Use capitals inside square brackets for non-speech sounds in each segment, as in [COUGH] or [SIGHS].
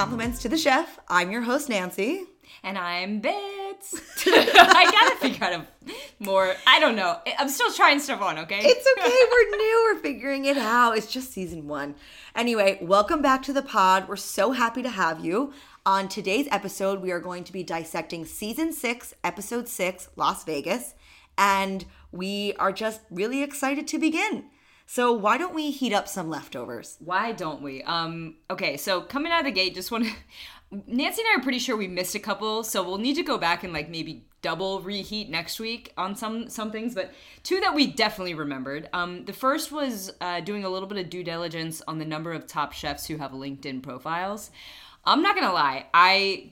Compliments to the Chef. I'm your host, Nancy. And I'm Bits. [LAUGHS] I gotta figure out a more. I don't know. I'm still trying stuff on. Okay. It's okay. [LAUGHS] We're new. We're figuring it out. It's just season one. Anyway, welcome back to the pod. We're so happy to have you. On today's episode, we are going to be dissecting season six, episode six, Las Vegas, and we are just really excited to begin. So why don't we heat up some leftovers? Why don't we? Um. Okay. So coming out of the gate, just want to. [LAUGHS] Nancy and I are pretty sure we missed a couple, so we'll need to go back and like maybe double reheat next week on some some things. But two that we definitely remembered. Um, the first was uh, doing a little bit of due diligence on the number of top chefs who have LinkedIn profiles. I'm not gonna lie, I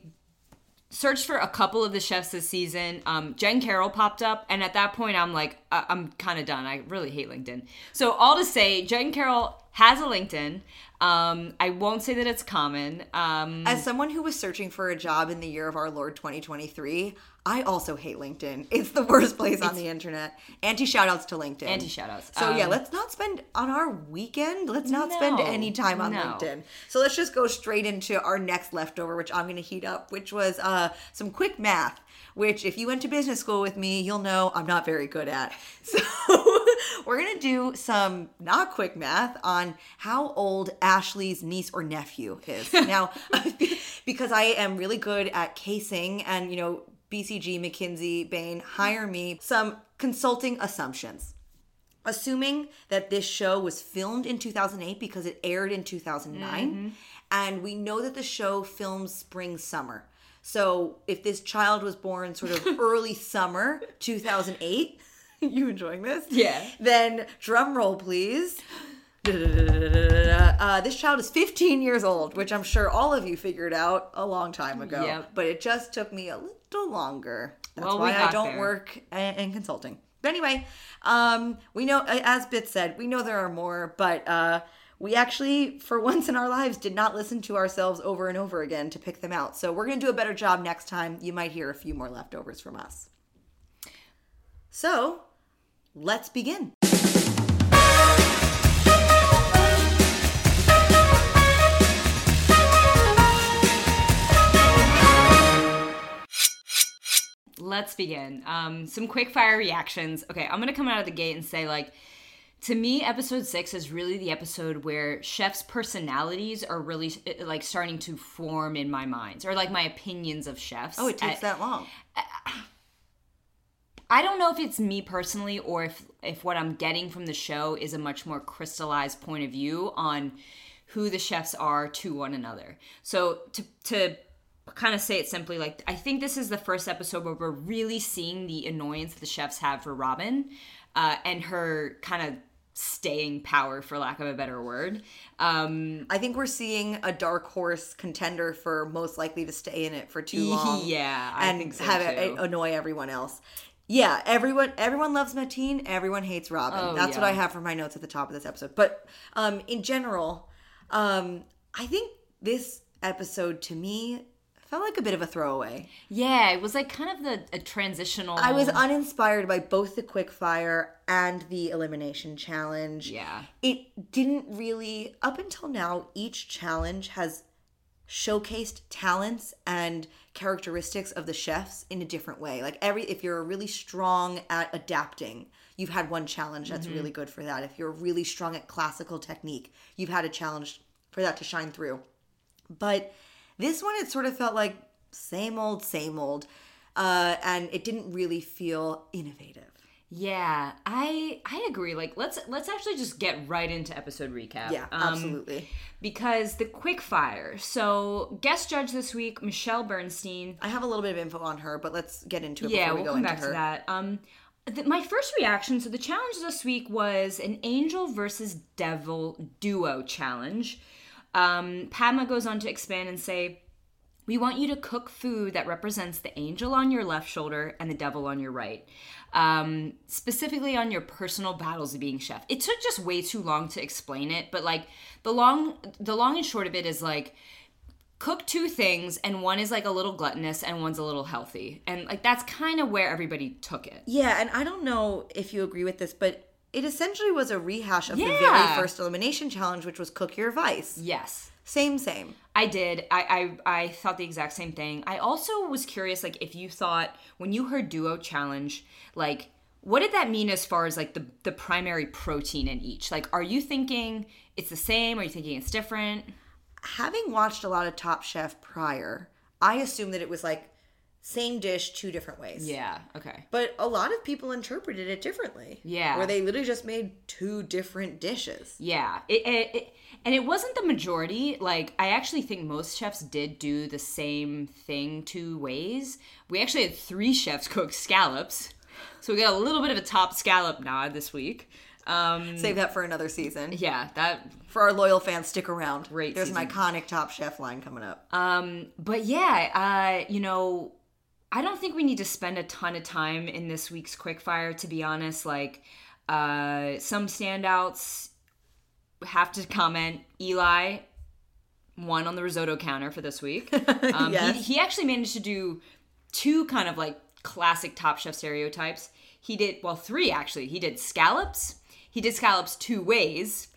searched for a couple of the chefs this season. Um, Jen Carroll popped up, and at that point, I'm like, I- I'm kind of done. I really hate LinkedIn. So all to say, Jen Carroll has a LinkedIn. Um, I won't say that it's common. Um, As someone who was searching for a job in the year of our Lord 2023, I also hate LinkedIn. [LAUGHS] It's the worst place on the internet. Anti shoutouts to LinkedIn. Anti shoutouts. So yeah, Um, let's not spend on our weekend. Let's not spend any time on no. LinkedIn. So let's just go straight into our next leftover, which I'm going to heat up, which was uh, some quick math. Which, if you went to business school with me, you'll know I'm not very good at. [LAUGHS] So we're going to do some not quick math on how old Ashley's niece or nephew is. [LAUGHS] Now, [LAUGHS] because I am really good at casing and you know BCG, McKinsey, Bain hire me some consulting assumptions assuming that this show was filmed in 2008 because it aired in 2009 mm-hmm. and we know that the show films spring summer so if this child was born sort of [LAUGHS] early summer 2008 [LAUGHS] you enjoying this Yeah. then drum roll please uh, this child is 15 years old, which I'm sure all of you figured out a long time ago. Yep. But it just took me a little longer. That's Well, why I don't there. work in, in consulting. But anyway, um, we know, as Bit said, we know there are more, but uh, we actually, for [LAUGHS] once in our lives, did not listen to ourselves over and over again to pick them out. So we're going to do a better job next time. You might hear a few more leftovers from us. So let's begin. let's begin. Um, some quick fire reactions. Okay, I'm gonna come out of the gate and say like. To me, episode six is really the episode where chefs' personalities are really uh, like starting to form in my mind, or like my opinions of chefs. Oh, it takes I- that long. I don't know if it's me personally or if if what I'm getting from the show is a much more crystallized point of view on who the chefs are to one another. So to to kind of say it simply like I think this is the first episode where we're really seeing the annoyance the chefs have for Robin uh, and her kind of staying power for lack of a better word. Um I think we're seeing a dark horse contender for most likely to stay in it for too [LAUGHS] long. Yeah, I and so, have it annoy everyone else. Yeah, everyone everyone loves Mateen, everyone hates Robin. Oh, That's what. I have for my notes at the top of this episode. But um in general, um I think this episode to me felt like a bit of a throwaway. yeah, it was like kind of the a transitional I was uninspired by both the quick fire and the elimination challenge. Yeah. It didn't really up until now each challenge has showcased talents and characteristics of the chefs in a different way. Like every if you're really strong at adapting, you've had one challenge that's mm-hmm. really good for that. If you're really strong at classical technique, you've had a challenge for that to shine through. But this one, it sort of felt like same old, same old, uh, and it didn't really feel innovative. Yeah, I I agree. Like let's let's actually just get right into episode recap. Yeah, Um, absolutely. Because the quick fire. So guest judge this week, Michelle Bernstein. I have a little bit of info on her, but let's get into it Yeah, before we we'll go come into back her. to that. Um, th- my first reaction. So the challenge this week was an angel versus devil duo challenge. Um, Padma goes on to expand and say. We want you to cook food that represents the angel on your left shoulder and the devil on your right. Um, specifically on your personal battles of being chef. It took just way too long to explain it, but like the long the long and short of it is like cook two things and one is like a little gluttonous and one's a little healthy. And like that's kind of where everybody took it. Yeah, and I don't know if you agree with this, but it essentially was a rehash of the very first elimination challenge, which was cook your vice. Yes. Same, same. I did. I, I I thought the exact same thing. I also was curious, like, if you thought when you heard duo challenge, like, what did that mean as far as like the the primary protein in each? Like, are you thinking it's the same? Are you thinking it's different? Having watched a lot of Top Chef prior, I assumed that it was like same dish, two different ways. Yeah. Okay. But a lot of people interpreted it differently. Yeah. Where they literally just made two different dishes. Yeah. It, it, it and it wasn't the majority. Like I actually think most chefs did do the same thing two ways. We actually had three chefs [LAUGHS] cook scallops, so we got a little bit of a top scallop nod this week. Um, Save that for another season. yeah, that For our loyal fans, stick around. Great There's season. an iconic Top Chef line coming up. Um, but yeah, uh, you know, I don't think we need to spend a ton of time in this week's quickfire. To be honest, like uh, some standouts have to comment. Eli won on the risotto counter for this week. [LAUGHS] Um, Yes. he, he actually managed to do two kind of like classic Top Chef stereotypes. He did well three actually. He did scallops. He did scallops two ways,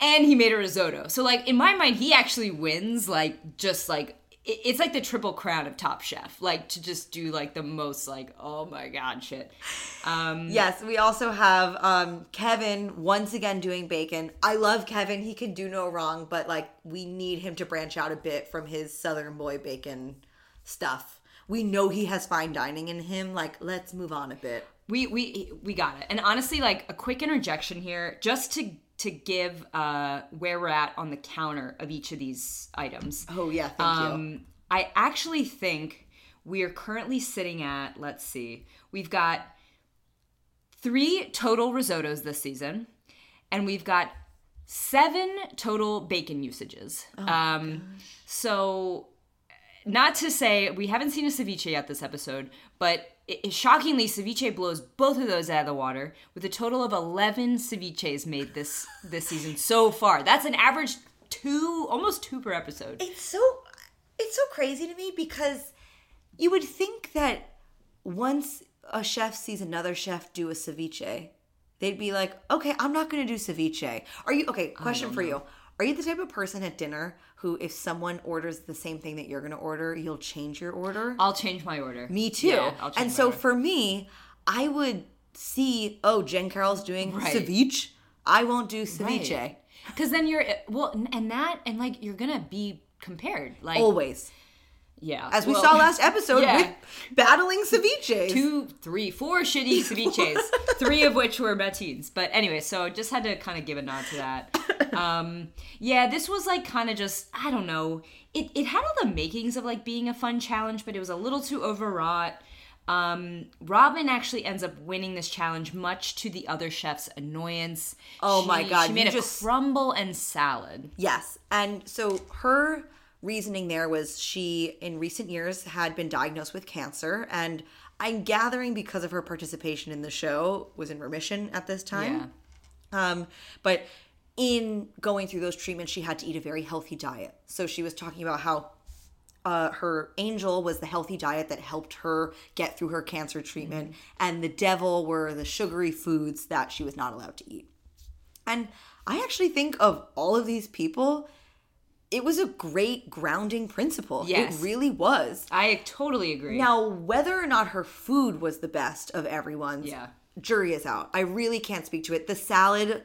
and he made a risotto. So like in my mind, he actually wins. Like just like it's like the triple crown of Top Chef. Like to just do like the most like oh my god shit. Um, Yes, we also have um, Kevin once again doing bacon. I love Kevin. He can do no wrong, but like we need him to branch out a bit from his Southern boy bacon stuff. We know he has fine dining in him. Like, let's move on a bit. we we we got it. And honestly, like a quick interjection here, just to to give uh where we're at on the counter of each of these items. Oh yeah, thank you. Um, I actually think we are currently sitting at, let's see, we've got three total risottos this season, and we've got seven total bacon usages. um, so, not to say we haven't seen a ceviche yet this episode, but it, shockingly, ceviche blows both of those out of the water with a total of 11 ceviches made this this season so far. That's an average two, almost two per episode. It's so it's so crazy to me because you would think that once a chef sees another chef do a ceviche, they'd be like, "Okay, I'm not going to do ceviche." Are you okay? Question for you: Are you the type of person at dinner who, if someone orders the same thing that you're going to order, you'll change your order? I'll change my order. Me too. Yeah, and so order. for me, I would see, oh, Jen Carroll's doing Right. ceviche. I won't do ceviche. Right. Because then you're well, and- that, and like you're gonna be compared, like Always. yeah, As we well, saw last episode yeah. with battling ceviches. two, three, four shitty [LAUGHS] ceviches, three of which were Bettines. But anyway, so just had to kind of give a nod to that. Um, yeah, this was like kind of just I don't know. It it had all the makings of like being a fun challenge, but it was a little too overwrought. Um, Robin actually ends up winning this challenge, much to the other chef's annoyance. Oh my She- God, She made a just- crumble and salad. Yes. And so her reasoning there was she, in recent years, had been diagnosed with cancer. And I'm gathering because of her participation in the show, was in remission at this time. Yeah. um, but in going through those treatments, she had to eat a very healthy diet. So she was talking about how uh, her angel was the healthy diet that helped her get through her cancer treatment, and the devil were the sugary foods that she was not allowed to eat. And I actually think of all of these people, it was a great grounding principle. Yes. It really was. I totally agree. Now, whether or not her food was the best of everyone's, Yeah. jury is out. I really can't speak to it. The salad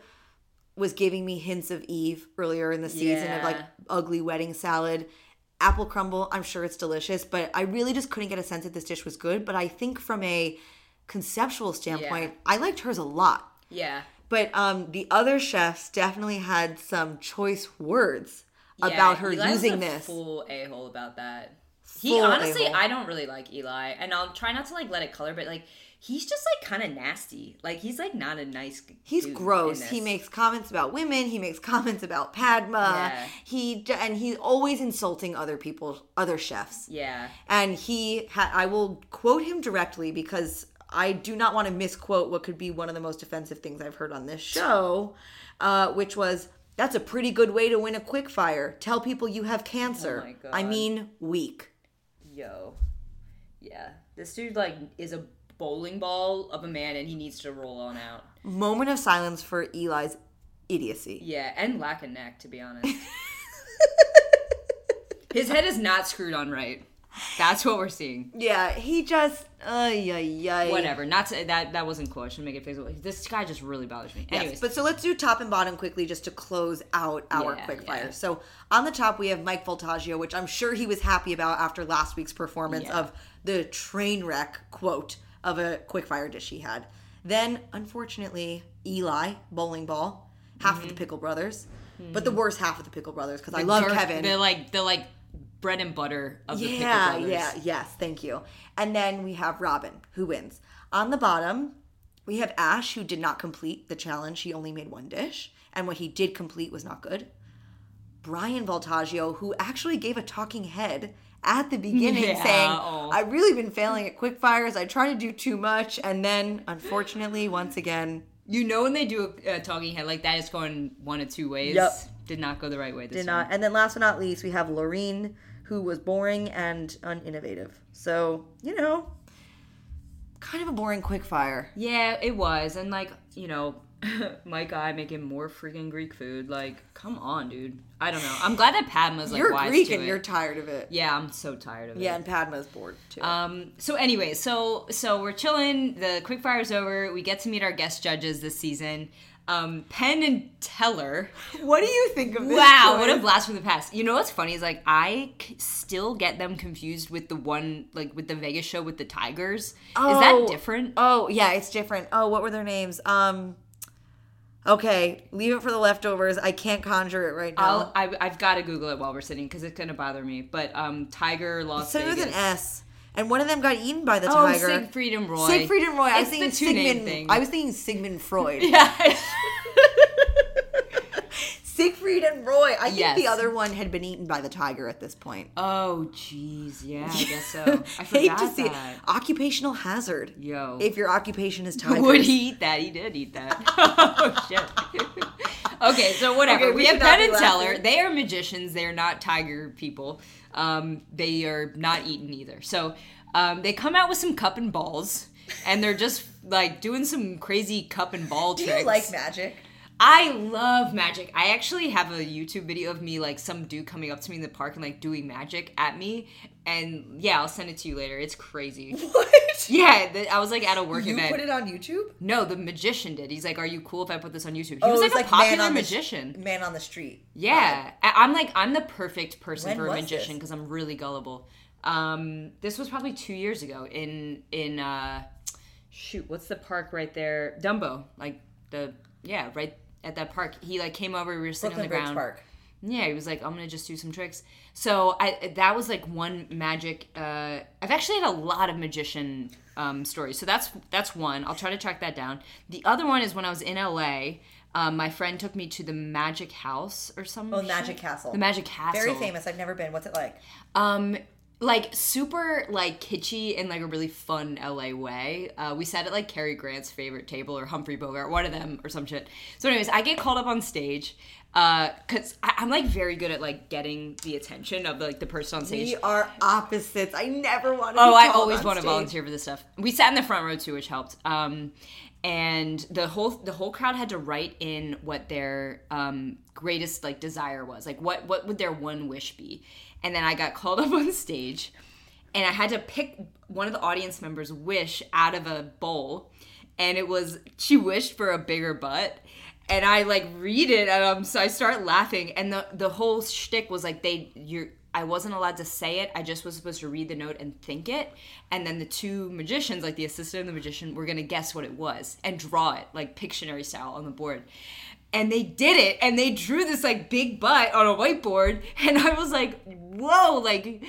was giving me hints of Eve earlier in the season of like ugly wedding salad. Apple crumble, I'm sure it's delicious, but I really just couldn't get a sense that this dish was good. But I think from a conceptual standpoint, I liked hers a lot. yeah. But um, the other chefs definitely had some choice words about her Eli's using a this. Full a hole about that. He honestly, a-hole. I don't really like Eli, and I'll try not to like let it color, but like he's just like kind of nasty. Like he's like not a nice. He's gross. He makes comments about women. He makes comments about Padma. Yeah. He and he's always insulting other people, other chefs. Yeah. And he, ha- I will quote him directly because I do not want to misquote what could be one of the most offensive things I've heard on this show, uh, which was, "That's a pretty good way to win a quick fire. Tell people you have cancer. Oh my God. I mean, weak." Yo. Yeah. This dude like is a bowling ball of a man, and he needs to roll on out. Moment of silence for Eli's idiocy. Yeah, and lack a neck, to be honest. [LAUGHS] His head is not screwed on right. That's what we're seeing. Yeah, he just ay ay ay. Whatever. Not to, that. That wasn't cool. I should make it face. This guy just really bothers me. Yes, Anyways, but so let's do top and bottom quickly just to close out our Yeah, quick yeah. fire. So on the top we have Mike Voltaggio, which I'm sure he was happy about after last week's performance Yeah. of the train wreck quote of a quick fire dish he had. Then unfortunately Eli bowling ball, half Mm-hmm. of the Pickle Brothers, but the worst half of the Pickle Brothers because I love Dirk- Kevin. They're like the like bread and butter of the Pickle Brothers. Yeah, yeah, yes, thank you. And then we have Robin, who wins. On the bottom, we have Ash, who did not complete the challenge. He only made one dish, and what he did complete was not good. Bryan Voltaggio, who actually gave a talking head at the [LAUGHS] beginning Yeah, saying, oh. I've really been failing at quick fires. I try to do too much. And then, unfortunately, once again, You know when they do a, a talking head like that, it's going one of two ways. Yep. Did not go the right way this time. did not. And then last but not least, we have Laurine, who was boring and uninnovative. So, you know, kind of a boring quick fire. Yeah, it was, and like you know, my guy making more freaking Greek food. Like, come on, dude. I don't know. I'm glad that Padma's like you're wise Greek and it. you're tired of it. yeah, I'm so tired of it. Yeah, and Padma's bored too. Um. So anyway, so so we're chilling. The quick fire's over. We get to meet our guest judges this season. Um, Penn and Teller. [LAUGHS] what do you think of this? Wow, choice? what a blast from the past. You know what's funny is like I c- still get them confused with the one like with the Vegas show with the tigers. Is that Oh, different? Oh yeah, it's different. Oh, what were their names? Um. Okay, leave it for the leftovers. I can't conjure it right I'll, now. I, I've got to Google it while we're sitting because it's gonna bother me. But um, Tiger Las Started with an S, and one of them got eaten by the Oh, tiger. Siegfried and Roy. Siegfried and Roy. I was It's thinking Sigmund. thing. I was thinking Sigmund Freud. [LAUGHS] Yeah. Siegfried and Roy. I think Yes. the other one had been eaten by the tiger at this point. oh, jeez. Yeah, I guess so. [LAUGHS] I Hate forgot to see it. that. Occupational hazard. Yo. If your occupation is [LAUGHS] tigers. Would he eat that? He did eat that. [LAUGHS] oh shit. okay, so whatever. Okay, we, we have Penn and. Teller. They are magicians. They are not tiger people. Um, they are not eaten either. So um, they come out with some cup and balls, and they're just like doing some crazy cup and ball Do tricks. you like magic? I love magic. I actually have a YouTube video of me like some dude coming up to me in the park and like doing magic at me. And yeah, I'll send it to you later. It's crazy. [LAUGHS] What? Yeah, the, I was like at a work You event. put it on YouTube? No, the magician did. He's like, "Are you cool if I put this on YouTube?" He Oh, was like a popular the magician. man on the street. yeah, I- I'm like, I'm the perfect person When for a magician because I'm really gullible. Um, this was probably two years ago in in uh, shoot, what's the park right there? Dumbo, like the yeah, right at that park. He like came over. We were sitting Brooklyn on the Bridge ground. Park. Yeah, he was like, I'm gonna just do some tricks. So I that was like one magic. Uh, I've actually had a lot of magician um, stories. So that's that's one. I'll try to track that down. The other one is when I was in LA. Um, my friend took me to the Magic House or something. Oh, Magic Castle. The Magic Castle. Very famous. I've never been. What's it like? Um, like super like kitschy in like a really fun LA way. Uh, we sat at like Cary Grant's favorite table or Humphrey Bogart, one of them or some shit. So, anyways, I get called up on stage because I I'm like very good at like getting the attention of like the person on stage. We are opposites. I never want to. Oh, I always want to volunteer for this stuff. We sat in the front row too, which helped. Um, and the whole the whole crowd had to write in what their um, greatest like desire was, like what what would their one wish be. And then I got called [LAUGHS] up on stage, and I had to pick one of the audience members' wish out of a bowl, and it was she wished for a bigger butt. And I like read it, and um, so I start laughing, and the the whole shtick was like they you're I wasn't allowed to say it. I just was supposed to read the note and think it. And then the two magicians, like the assistant and the magician, were gonna guess what it was and draw it, like Pictionary style, on the board. And they did it, and they drew this like big butt on a whiteboard, [LAUGHS] and I was like, whoa, like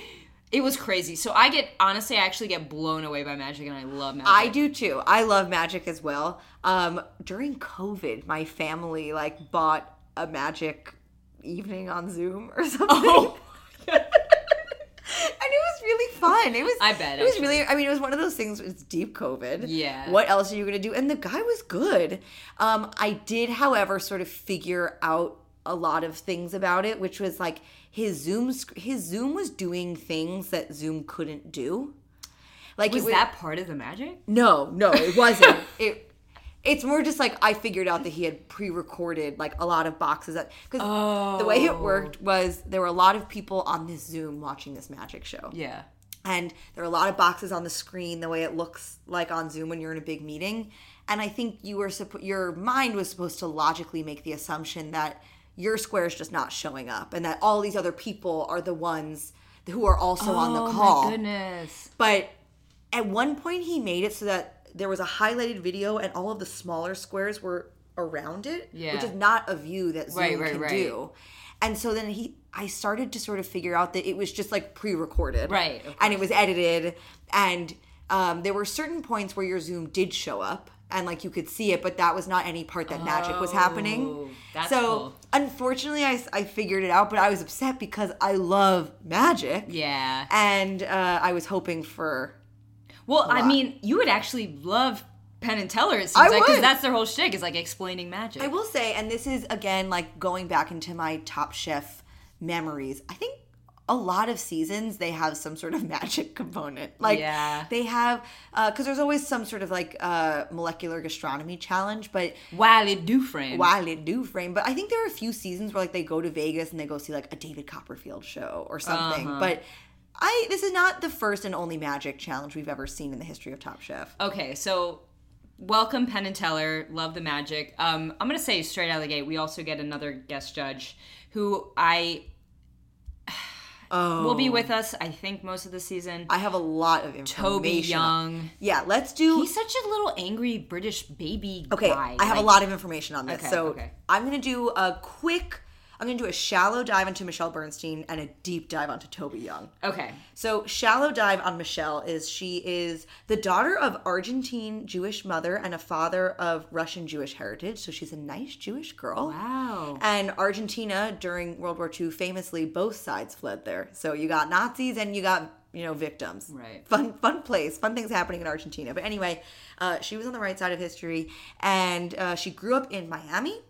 it was crazy. So I get honestly, I actually get blown away by magic, and I love magic. I do too. I love magic as well. Um, during COVID, my family like bought a magic evening on Zoom or [LAUGHS] something. Oh. [LAUGHS] [LAUGHS] and it was really fun. It was. I bet, it was actually. really. I mean, it was one of those things. It's deep COVID. Yeah. What else are you gonna do? And the guy was good. Um, I did, however, sort of figure out a lot of things about it, which was like his Zoom. His Zoom was doing things that Zoom couldn't do. Like was it that part of the magic? no, no, it wasn't. [LAUGHS] it It's more just like I figured out that he had pre-recorded like a lot of boxes because the way it oh. worked was there were a lot of people on this Zoom watching this magic show. Yeah. and there are a lot of boxes on the screen the way it looks like on zoom when you're in a big meeting and i think you were suppo- your mind was supposed to logically make the assumption that your square is just not showing up and that all these other people are the ones who are also on the call Oh my goodness. but at one point he made it so that there was a highlighted video and all of the smaller squares were around it Yeah. which is not a view that zoom Right, right, can right. do and so then he i started to sort of figure out that it was just like pre-recorded Right, and it was edited and um, there were certain points where your zoom did show up and like you could see it but that was not any part that magic was happening Oh, so cool. unfortunately I, I figured it out but i was upset because i love magic Yeah. and uh, i was hoping for Well, I mean, you would actually love Penn and Teller. It seems I like because that's their whole shtick is like explaining magic. I will say, and this is again like going back into my Top Chef memories. I think a lot of seasons they have some sort of [LAUGHS] magic component. Like Yeah. they have because there's always some sort of like uh, molecular gastronomy challenge, but while it do frame, while it do frame, but I think there are a few seasons where like they go to Vegas and they go see like a David Copperfield show or something. Uh-huh. But I this is not the first and only magic challenge we've ever seen in the history of Top Chef. Okay, so welcome Penn and Teller. Love the magic. Um, I'm gonna say straight out of the gate, we also get another guest judge who I [SIGHS] Oh, will be with us. I think most of the season. I have a lot of information. Toby Young. Yeah, let's do. He's such a little angry British baby Okay, guy. I have Like, a lot of information on this. Okay, so okay. I'm going to do a quick, I'm going to do a shallow dive into Michelle Bernstein and a deep dive onto Toby Young. Okay. So, shallow dive on Michelle is she is the daughter of Argentine Jewish mother and a father of Russian Jewish heritage. So, she's a nice Jewish girl. Wow. And Argentina during World War II, famously, both sides fled there. So, you got Nazis and you got, you know, victims. Right. Fun, fun place. Fun things happening in Argentina. But anyway, uh, she was on the right side of history and uh, she grew up in Miami.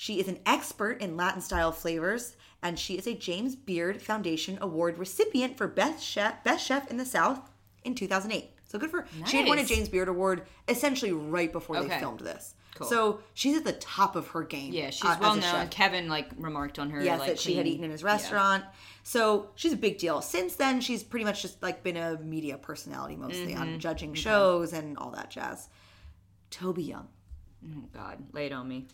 She is an expert in Latin style flavors, and she is a James Beard Foundation Award recipient for Best Chef, Best Chef in the South in 2008. So good for She had won a James Beard Award essentially right before they filmed this. Cool. So she's at the top of her game. Yeah, she's uh, well known. chef. Kevin like remarked on her. Yes, like, that she had eaten in his Yeah. restaurant. So she's a big deal. Since then, she's pretty much just like been a media personality mostly Mm-hmm. on judging shows and all that jazz. Toby Young. Oh God, lay it on me.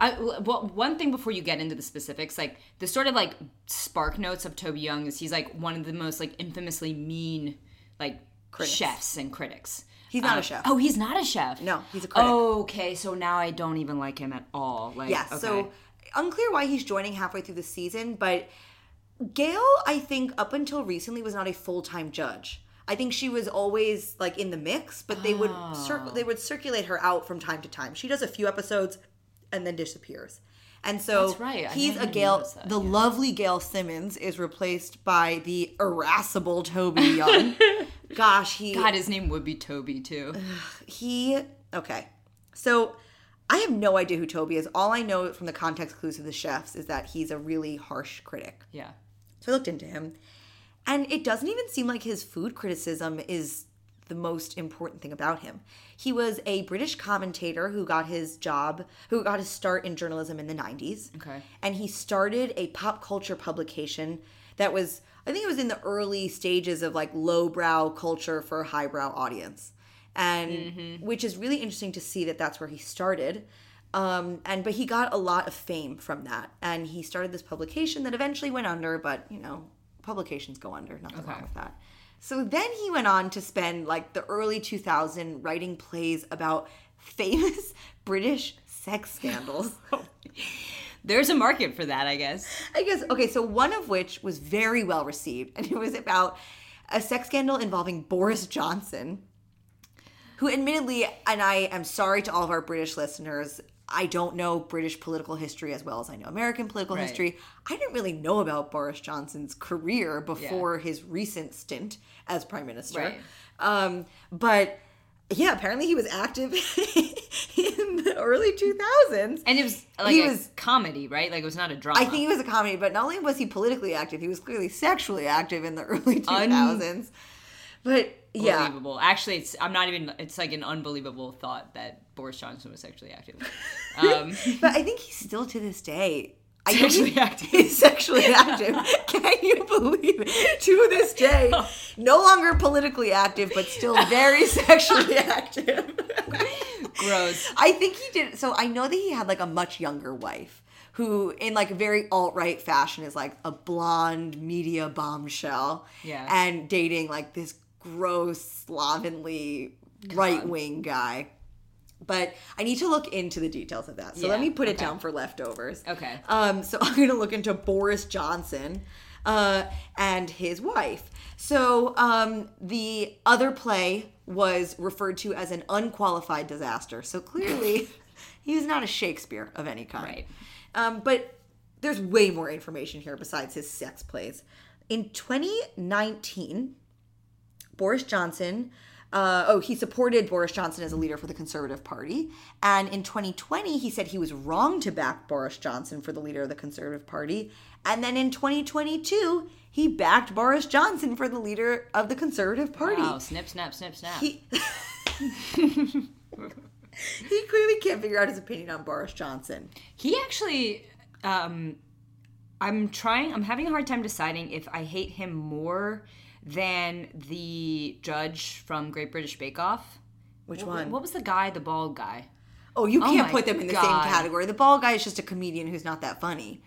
I, well, one thing before you get into the specifics, like the sort of like spark notes of Toby Young is he's like one of the most like infamously mean like Critics. chefs and critics. He's not Uh, a chef. Oh, he's not a chef. No, he's a critic. okay, so now I don't even like him at all. Like, Yeah, okay. so unclear why he's joining halfway through the season, but Gail, I think up until recently was not a full-time judge. I think she was always like in the mix, but they would circle they would circulate her out from time to time. She does a few episodes and then disappears. And so right. He's a Gail that, the yeah. lovely Gail Simmons is replaced by the irascible Toby [LAUGHS] Young. Gosh, he God, his name would be Toby too. he okay so i have no idea who toby is all i know from the context clues of the chefs is that he's a really harsh critic Yeah. so i looked into him and it doesn't even seem like his food criticism is the most important thing about him. He was a british commentator who got his job who got his start in journalism in the 90s Okay. and he started a pop culture publication that was i think it was in the early stages of like lowbrow culture for a highbrow audience. And which is really interesting to see that that's where he started. Um, and but he got a lot of fame from that. And he started this publication that eventually went under but you know publications go under nothing wrong with that so then he went on to spend like the early 2000 writing plays about famous [LAUGHS] british sex scandals [LAUGHS] oh. There's a market for that, I guess. I guess okay. So one of which was very well received, and it was about a sex scandal involving Boris Johnson, who, admittedly, and I am sorry to all of our British listeners. I don't know British political history as well as I know American political Right. history. I didn't really know about Boris Johnson's career before his recent stint as prime minister. Right. Um, but yeah, apparently he was active [LAUGHS] in the early 2000s. And it was like He was- comedy, right? Like it was not a drama. I think it was a comedy, but not only was he politically active, he was clearly sexually active in the early 2000s. but Yeah. Actually, it's I'm not even. It's like an unbelievable thought that Boris Johnson was sexually active. [LAUGHS] Um, But I think he's still to this day. I Sexually he- active. He's sexually [LAUGHS] active. Can you believe it? To this day, [LAUGHS] no longer politically active, but still very sexually active. gross. I think he did. So I know that he had like a much younger wife who, in like a very alt right fashion, is like a blonde media bombshell. Yeah. And dating like this gross, slovenly right wing guy. But I need to look into the details of that. So let me put it okay. down for leftovers. Okay. Um, so [LAUGHS] I'm going to look into Boris Johnson uh, and his wife. So um, the other play was referred to as an unqualified disaster. So clearly, [LAUGHS] he was not a Shakespeare of any kind. Right. Um, but there's way more information here besides his sex plays. In 2019, Boris Johnson. Uh, oh, he supported Boris Johnson as a leader for the Conservative Party. And in 2020, he said he was wrong to back Boris Johnson for the leader of the Conservative Party. And then in 2022, he backed Boris Johnson for the leader of the Conservative Party. Wow. Snip, snap, snip, snap. He, [LAUGHS] he clearly can't figure out his opinion on Boris Johnson. He actually, um, I'm trying. I'm having a hard time deciding if I hate him more than the judge from Great British Bake Off. Which What- one? What was the guy, the bald guy? Oh, you Oh can't my put them in the God. same category. The bald guy is just a comedian who's not that funny.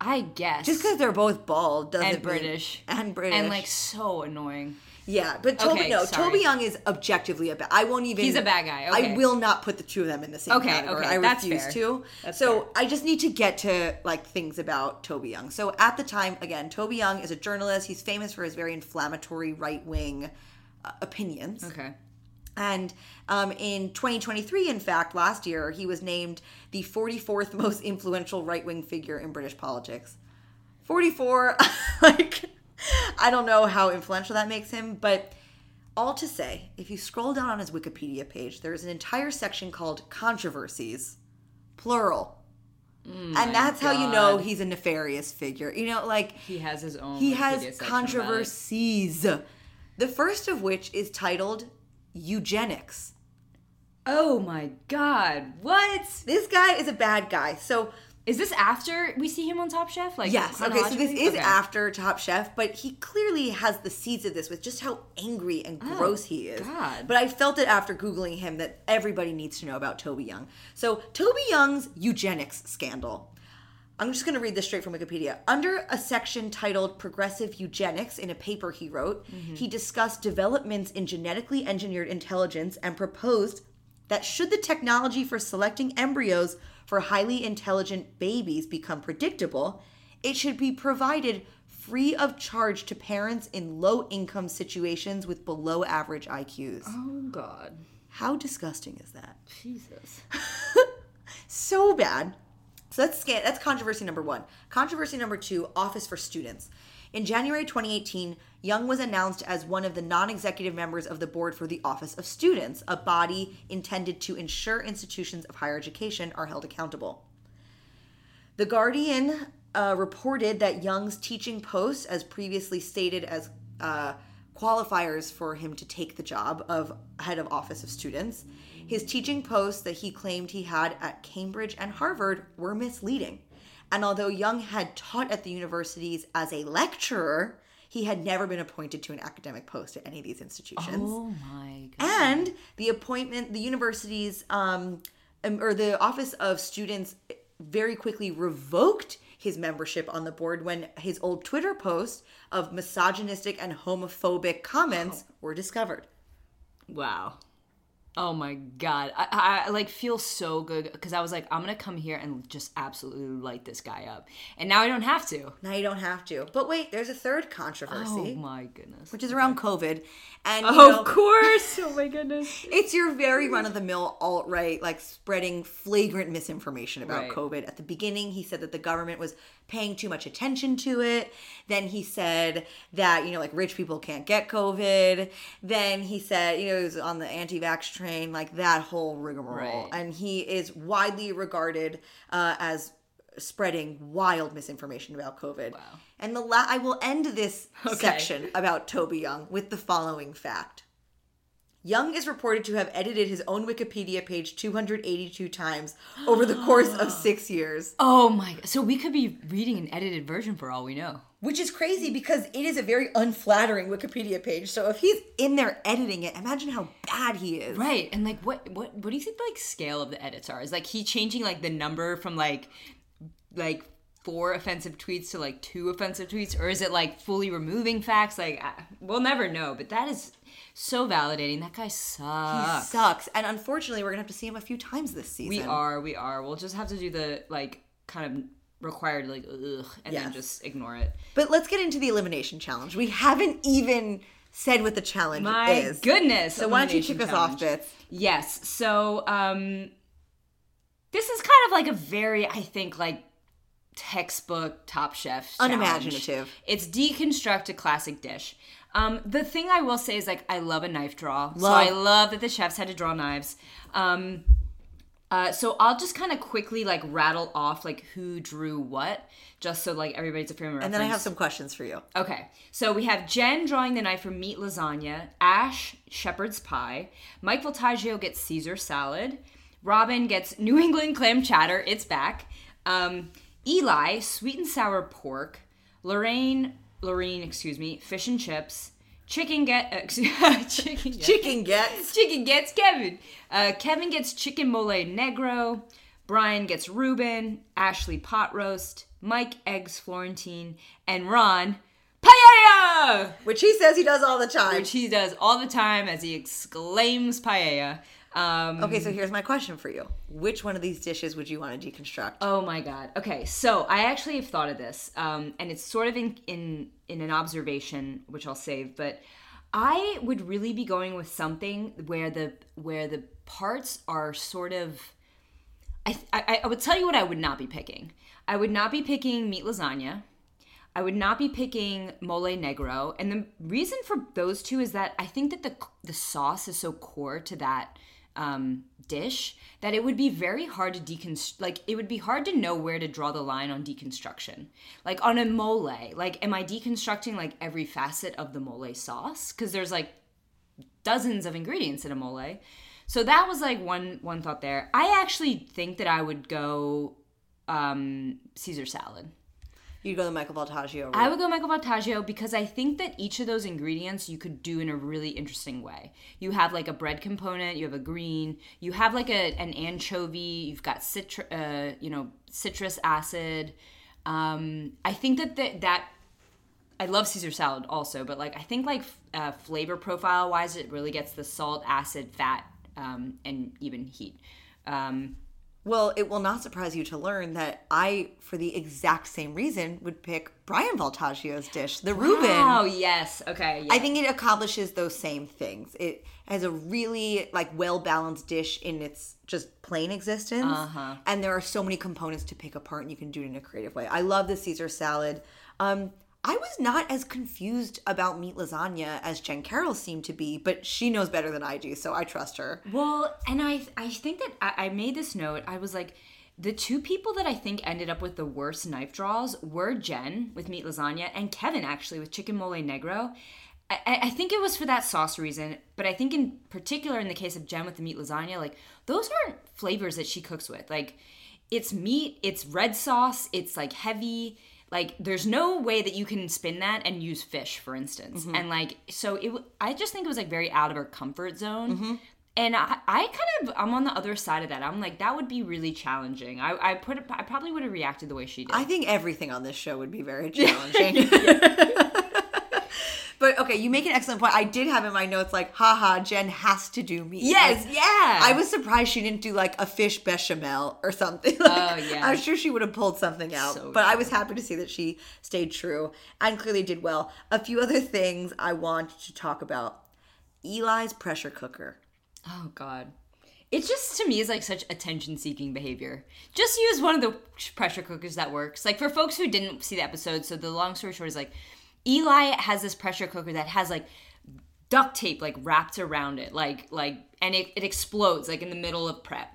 I guess. Just because they're both bald doesn't and mean- British and British and like so annoying. Yeah, but Toby Okay, no, sorry. Toby Young is objectively a bad. I won't even. He's a bad guy, okay. I will not put the two of them in the same Okay, category. okay, I that's refuse fair. to. That's so fair. I just need to get to like things about Toby Young. So at the time, again, Toby Young is a journalist. He's famous for his very inflammatory right wing uh, opinions. Okay. And um, in 2023, in fact, last year, he was named the 44th [LAUGHS] most influential right wing figure in British politics. 44, [LAUGHS] like, I don't know how influential that makes him, but all to say, if you scroll down on his Wikipedia page, there's an entire section called controversies, plural. Mm, and that's how you know he's a nefarious figure. You know, like, He has his own. he has section about it. controversies. The first of which is titled eugenics. Oh my god! What This guy is a bad guy. So is this after we see him on Top Chef? Like yes, okay. So this is Okay. after Top Chef, but he clearly has the seeds of this with just how angry and oh, gross he is. Oh, God. But I felt it after googling him that everybody needs to know about Toby Young. So Toby Young's eugenics scandal. I'm just going to read this straight from Wikipedia. Under a section titled Progressive Eugenics in a paper he wrote, mm-hmm. he discussed developments in genetically engineered intelligence and proposed that should the technology for selecting embryos for highly intelligent babies become predictable, it should be provided free of charge to parents in low income situations with below average IQs. Oh god, How disgusting is that? Jesus. [LAUGHS] so bad. So that's that's controversy number one. Controversy number two: Office for Students. In January 2018, Young was announced as one of the non-executive members of the board for the Office of Students, a body intended to ensure institutions of higher education are held accountable. The Guardian uh, reported that Young's teaching posts, as previously stated as uh, qualifiers for him to take the job of head of Office of Students, his teaching posts that he claimed he had at Cambridge and Harvard were misleading. And although Young had taught at the universities as a lecturer, he had never been appointed to an academic post at any of these institutions Oh my god. and the appointment the universities um, or the office of students very quickly revoked his membership on the board when his old twitter posts of misogynistic and homophobic comments were discovered Wow. Oh my god. I, I, like feel so good because I was like, I'm gonna come here and just absolutely light this guy up, and now I don't have to. now you don't have to but wait there's a third controversy. Oh my goodness. which is around covid and you Oh, know, of course. [LAUGHS] Oh my goodness. It's your very run of the mill alt right, like spreading flagrant misinformation about Right. COVID. At the beginning, he said that the government was paying too much attention to it. Then he said that, you know, like rich people can't get COVID. Then he said, you know, he was on the anti vax train, like that whole rigmarole. Right. And he is widely regarded uh, as spreading wild misinformation about COVID. Wow. And the la- I will end this [LAUGHS] Okay. section about Toby Young with the following fact. Young is reported to have edited his own Wikipedia page 282 times over the course of [GASPS] six years. Oh my. So we could be reading an edited version for all we know. Which is crazy because it is a very unflattering Wikipedia page. So if he's in there editing it, imagine how bad he is. Right. And like what what what do you think the like scale of the edits are? Is like he changing like the number from like like four offensive tweets to like two offensive tweets or is it like fully removing facts like I, we'll never know but that is so validating that guy He sucks sucks. And unfortunately, we're going to have to see him a few times this season. we are we are we'll just have to do the like kind of required like ugh and then just ignore it But let's get into the elimination challenge. We haven't even said what the challenge is. my is. goodness So why don't you kick us off, challenge. Bits? Yes. So um this is kind of like a very I think like textbook top chef challenge. Unimaginative. It's deconstruct a classic dish. Um the thing I will say is like I love a knife draw. So I love that the chefs had to draw knives. Um uh, so I'll just kind of quickly like rattle off like who drew what, just so like everybody's a frame of reference. And then I have some questions for you. Okay, so we have Jen drawing the knife for meat lasagna, Ash shepherd's pie, Mike Voltaggio gets Caesar salad, Robin gets New England clam chowder, it's back, um, Eli sweet and sour pork, Lorraine Lorraine excuse me fish and chips, chicken get uh, [LAUGHS] chicken get, Chicken gets. Chicken gets Kevin. Uh, Kevin gets chicken mole negro. Bryan gets Reuben. Ashley pot roast. Mike eggs Florentine. And Ron paella, Which he says he does all the time. which he does all the time as he exclaims paella. Um, Okay, so here's my question for you. Which one of these dishes would you want to deconstruct? Oh my god. Okay, so I actually have thought of this, um, and it's sort of in in in an observation, which I'll save. But I would really be going with something where the where the parts are sort of. I, I I would tell you what I would not be picking. I would not be picking meat lasagna. I would not be picking mole negro, and the reason for those two is that I think that the the sauce is so core to that um, dish that it would be very hard to deconstruct. Like it would be hard to know where to draw the line on deconstruction. Like on a mole, like am I deconstructing like every facet of the mole sauce? Because there's like dozens of ingredients in a mole. So that was like one one thought there. I actually think that I would go um, Caesar salad. You'd go the Michael Voltaggio route. I would go Michael Voltaggio because I think that each of those ingredients you could do in a really interesting way. You have like a bread component, you have a green, you have like a an anchovy, you've got citru- uh, you know citrus acid. Um, I think that the, that I love Caesar salad also, but like I think like uh, flavor profile wise, it really gets the salt, acid, fat, um, and even heat. Um, Well, it will not surprise you to learn that I, for the exact same reason, would pick Bryan Voltaggio's dish, the Reuben. Oh yes, okay. Yeah. I think it accomplishes those same things. It has a really like well balanced dish in its just plain existence, Uh-huh. and there are so many components to pick apart, and you can do it in a creative way. I love the Caesar salad. Um, I was not as confused about meat lasagna as Jen Carroll seemed to be, but she knows better than I do, so I trust her. Well, and I I think that I, I made this note. I was like, the two people that I think ended up with the worst knife draws were Jen with meat lasagna and Kevin actually with chicken mole negro. I, I I think it was for that sauce reason, but I think in particular in the case of Jen with the meat lasagna, like those aren't flavors that she cooks with. Like it's meat, it's red sauce, it's like heavy. Like there's no way that you can spin that and use fish, for instance. Mm-hmm. And like so, it. i just think it was like very out of her comfort zone. Mm-hmm. And I, I kind of I'm on the other side of that. I'm like that would be really challenging. I, I put I probably would have reacted the way she did. I think everything on this show would be very [LAUGHS] challenging. [LAUGHS] [LAUGHS] but okay, you make an excellent point. I did have in my notes like, haha, Jen has to do me. yes, Like, yeah. I was surprised she didn't do like a fish bechamel or something. [LAUGHS] Like, Oh, yeah. I'm sure she would have pulled something out. So but I was happy to see that she stayed true and clearly did well. A few other things I want to talk about. Eli's pressure cooker. Oh God. It just to me is like such attention seeking behavior. Just use one of the pressure cookers that works. Like for folks who didn't see the episode, so the long story short is like Eli has this pressure cooker that has like duct tape like wrapped around it, like like and it, it explodes like in the middle of prep.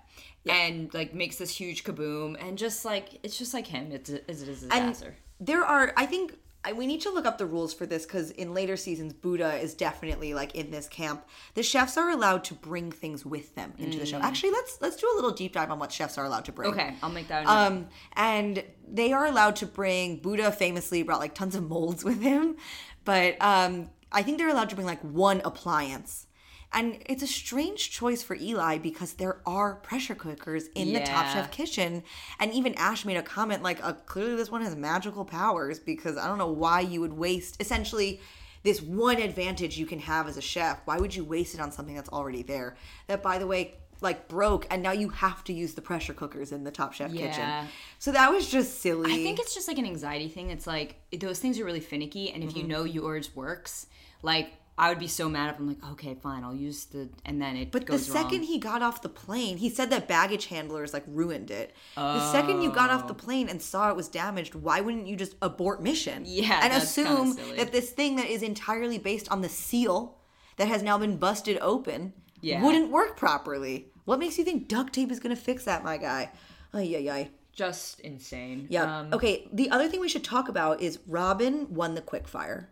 And like makes this huge kaboom and just like it's just like him. It's a, it's a disaster. There are, I think, I, we need to look up the rules for this because in later seasons, Buddha is definitely like in this camp. The chefs are allowed to bring things with them into the show. Actually, let's let's do a little deep dive on what chefs are allowed to bring. Okay, I'll make that. Um, and they are allowed to bring Buddha famously brought like tons of molds [LAUGHS] with him, but um, I think they're allowed to bring like one appliance. And it's a strange choice for Eli because there are pressure cookers in the Top Yeah. Chef kitchen. And even Ash made a comment like, uh, clearly this one has magical powers because I don't know why you would waste essentially this one advantage you can have as a chef. Why would you waste it on something that's already there? That, by the way, like broke, and now you have to use the pressure cookers in the Top Chef Yeah. kitchen. So that was just silly. I think it's just like an anxiety thing. It's like those things are really finicky, and if Mm-hmm. you know yours works, like I would be so mad if I'm like, okay, fine, I'll use the, and then it But the second wrong. he got off the plane, he said that baggage handlers like ruined it. The second you got Oh. off the plane and saw it was damaged, why wouldn't you just abort mission? Yeah, and assume that this thing that is entirely based on the seal that has now been busted open Yeah. wouldn't work properly. What makes you think duct tape is going to fix that, my guy? Ay, ay, ay. just insane. Yeah. Um, okay. The other thing we should talk about is Robin won the quickfire,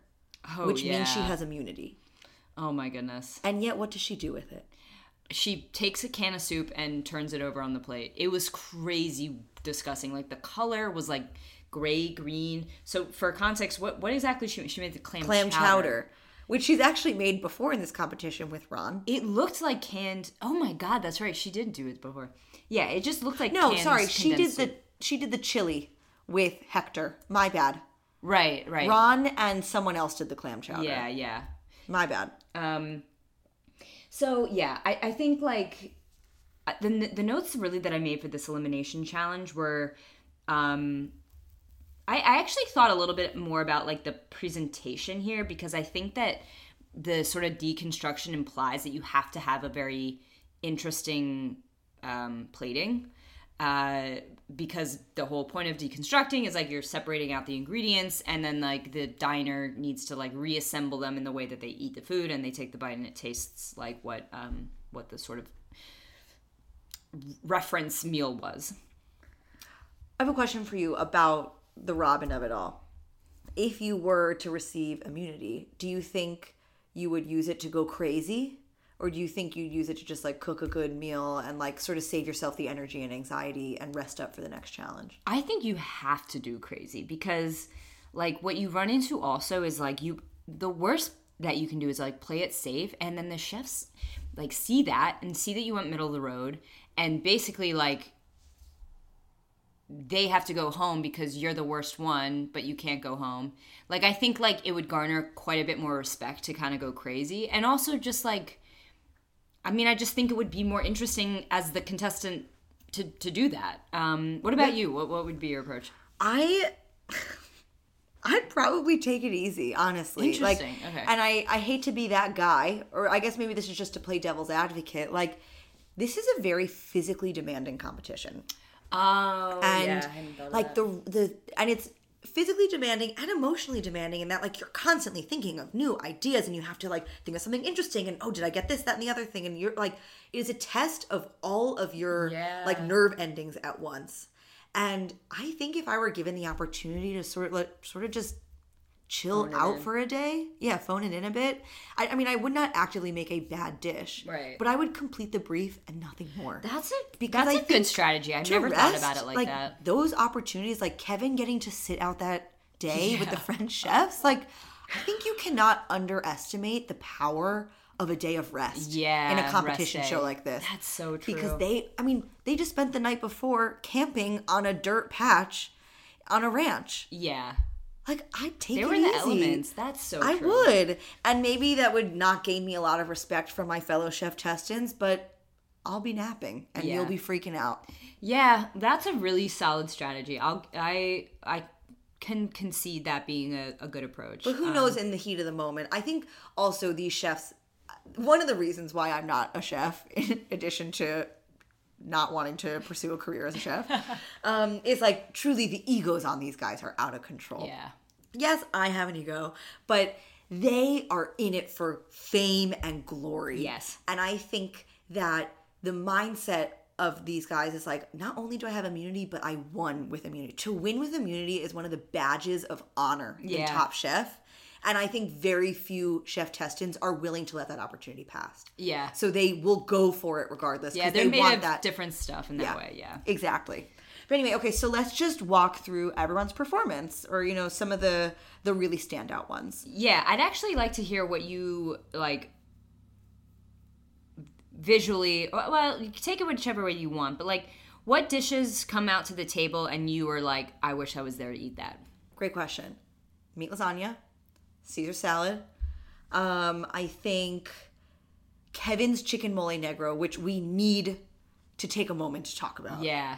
oh, which means she has immunity. Oh my goodness. And yet, what does she do with it? She takes a can of soup and turns it over on the plate. It was crazy disgusting. Like the color was like gray green. So for context, what what exactly she she made the clam Clam chowder, which she's actually made before in this competition with Ron. It looked like canned. Oh my god, that's right. She did do it before. Yeah, it just looked like No, canned sorry, she did condensed the she did the chili with Hector. My bad. Right, right. Ron and someone else did the clam chowder. Yeah, yeah. My bad. Um, so yeah, I, I think like uh, the the notes really that I made for this elimination challenge were, um, I, I actually thought a little bit more about like the presentation here because I think that the sort of deconstruction implies that you have to have a very interesting um, plating. Uh, because the whole point of deconstructing is like you're separating out the ingredients and then like the diner needs to like reassemble them in the way that they eat the food and they take the bite and it tastes like what um what the sort of reference meal was I have a question for you about the Robin of it all. If you were to receive immunity, do you think you would use it to go crazy? Or do you think you'd use it to just like cook a good meal and like sort of save yourself the energy and anxiety and rest up for the next challenge? I think you have to do crazy because like what you run into also is like you the worst that you can do is like play it safe and then the chefs like see that and see that you went middle of the road and basically like they have to go home because you're the worst one but you can't go home like i think like it would garner quite a bit more respect to kind of go crazy and also just like i mean i just think it would be more interesting as the contestant to, to do that um what about you what, what would be your approach I [LAUGHS] I'd probably take it easy, honestly. Like, Interesting, okay. And I I hate to be that guy, or I guess maybe this is just to play devil's advocate. Like, this is a very physically demanding competition, oh and like the the and it's physically demanding and emotionally demanding in that like you're constantly thinking of new ideas and you have to like think of something interesting and oh did i get this that and the other thing and you're like it is a test of all of your Yeah. like nerve endings at once and i think if i were given the opportunity to sort of like sort of just chill out for a day yeah phone it in a bit I, I mean i would not actively make a bad dish Right. but i would complete the brief and nothing more that's a Because that's I a good strategy i've never thought about it like, that Those opportunities, like Kevin getting to sit out that day with the French chefs, like I think you cannot underestimate the power of a day of rest. Yeah, in a competition show like this. That's so true. Because they, I mean, they just spent the night before camping on a dirt patch on a ranch. yeah Like I'd take they it were in the easy. elements that's so I true. would, and maybe that would not gain me a lot of respect from my fellow cheftestants, but. I'll be napping and you'll be freaking out. Yeah, that's a really solid strategy. I'll I I can concede that being a, a good approach. But who um, knows in the heat of the moment? I think also these chefs, one of the reasons why I'm not a chef, [LAUGHS] in addition to not wanting to pursue a career as a chef, [LAUGHS] um, is like truly the egos on these guys are out of control. Yeah. Yes, I have an ego, but they are in it for fame and glory. Yes. And I think that the mindset of these guys is like not only do I have immunity, but I won with immunity. To win with immunity is one of the badges of honor in Top Chef. And I think very few cheftestants are willing to let that opportunity pass. Yeah. So they will go for it regardless. Yeah, they're they made want of that. different stuff in that Yeah. way. Yeah. Exactly. But anyway, okay, so let's just walk through everyone's performance or you know some of the the really standout ones. Yeah, I'd actually like to hear what you like visually. Well, you can take it whichever way you want, but like, what dishes come out to the table and you are like, I wish I was there to eat that. Great question. Meat lasagna, Caesar salad. Um, I think Kevin's chicken mole negro, which we need to take a moment to talk about. Yeah,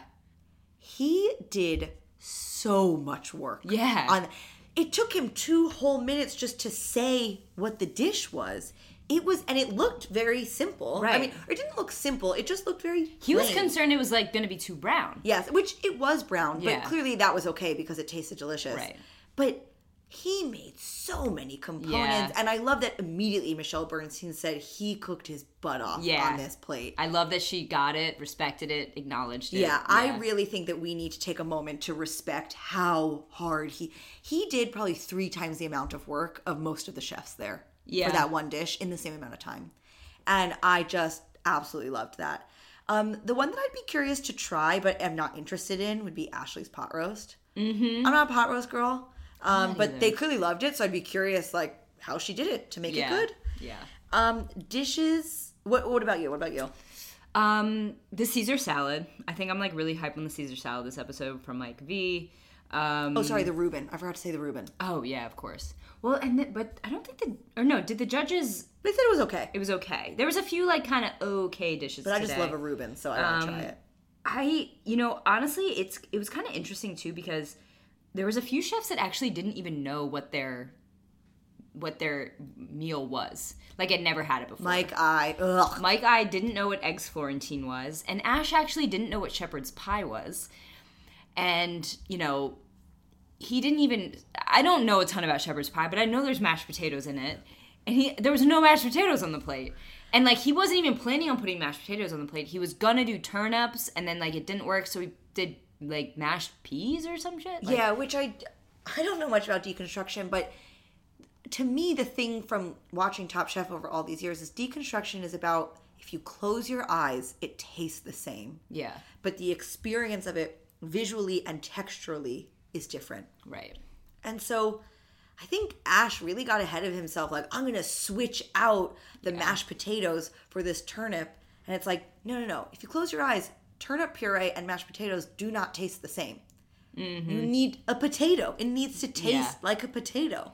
He did so much work. Yeah. On it took him two whole minutes just to say what the dish was. It was and it looked very simple. Right. I mean, it didn't look simple. It just looked very he was concerned it was like going to be too brown. Yes, which it was brown, Yeah. but clearly that was okay because it tasted delicious. Right. But he made so many components, Yeah. and I love that immediately Michelle Bernstein said he cooked his butt off Yeah. on this plate. I love that she got it, respected it, acknowledged it. Yeah, I really think that we need to take a moment to respect how hard he he did probably three times the amount of work of most of the chefs there Yeah. for that one dish in the same amount of time. And I just absolutely loved that. Um, the one that I'd be curious to try but am not interested in would be Ashley's pot roast. Mm-hmm. I'm not a pot roast girl, um, but they clearly loved it, so I'd be curious like how she did it to make yeah. it good. Yeah. Um, dishes. What What about you? What about you? Um, the Caesar salad. I think I'm like really hyped on the Caesar salad this episode from Mike V. Um, Oh, sorry, the Reuben. I forgot to say the Reuben. oh yeah, of course. Well, and th- but I don't think the or no, did the judges? They said it was okay, It was okay. There was a few like kind of okay dishes. but I just love a Reuben, so I want to try it. I, you know, honestly, it's it was kind of interesting too because there was a few chefs that actually didn't even know what their what their meal was. Like had never had it before. Mike, I ugh. Mike I didn't know what eggs Florentine was, and Ash actually didn't know what shepherd's pie was. And, you know, he didn't even I don't know a ton about shepherd's pie, but I know there's mashed potatoes in it. And he there was no mashed potatoes on the plate. And like he wasn't even planning on putting mashed potatoes on the plate. He was gonna do turnips and then like it didn't work, so he did like mashed peas or some shit. Like, yeah, which I I don't know much about deconstruction, but to me, the thing from watching Top Chef over all these years is deconstruction is about if you close your eyes, it tastes the same, Yeah. but the experience of it visually and texturally is different. Right. And so I think Ash really got ahead of himself. Like, I'm going to switch out the mashed potatoes for this turnip. And it's like, no, no, no. If you close your eyes, turnip puree and mashed potatoes do not taste the same. You need a potato, it needs to taste Yeah. like a potato.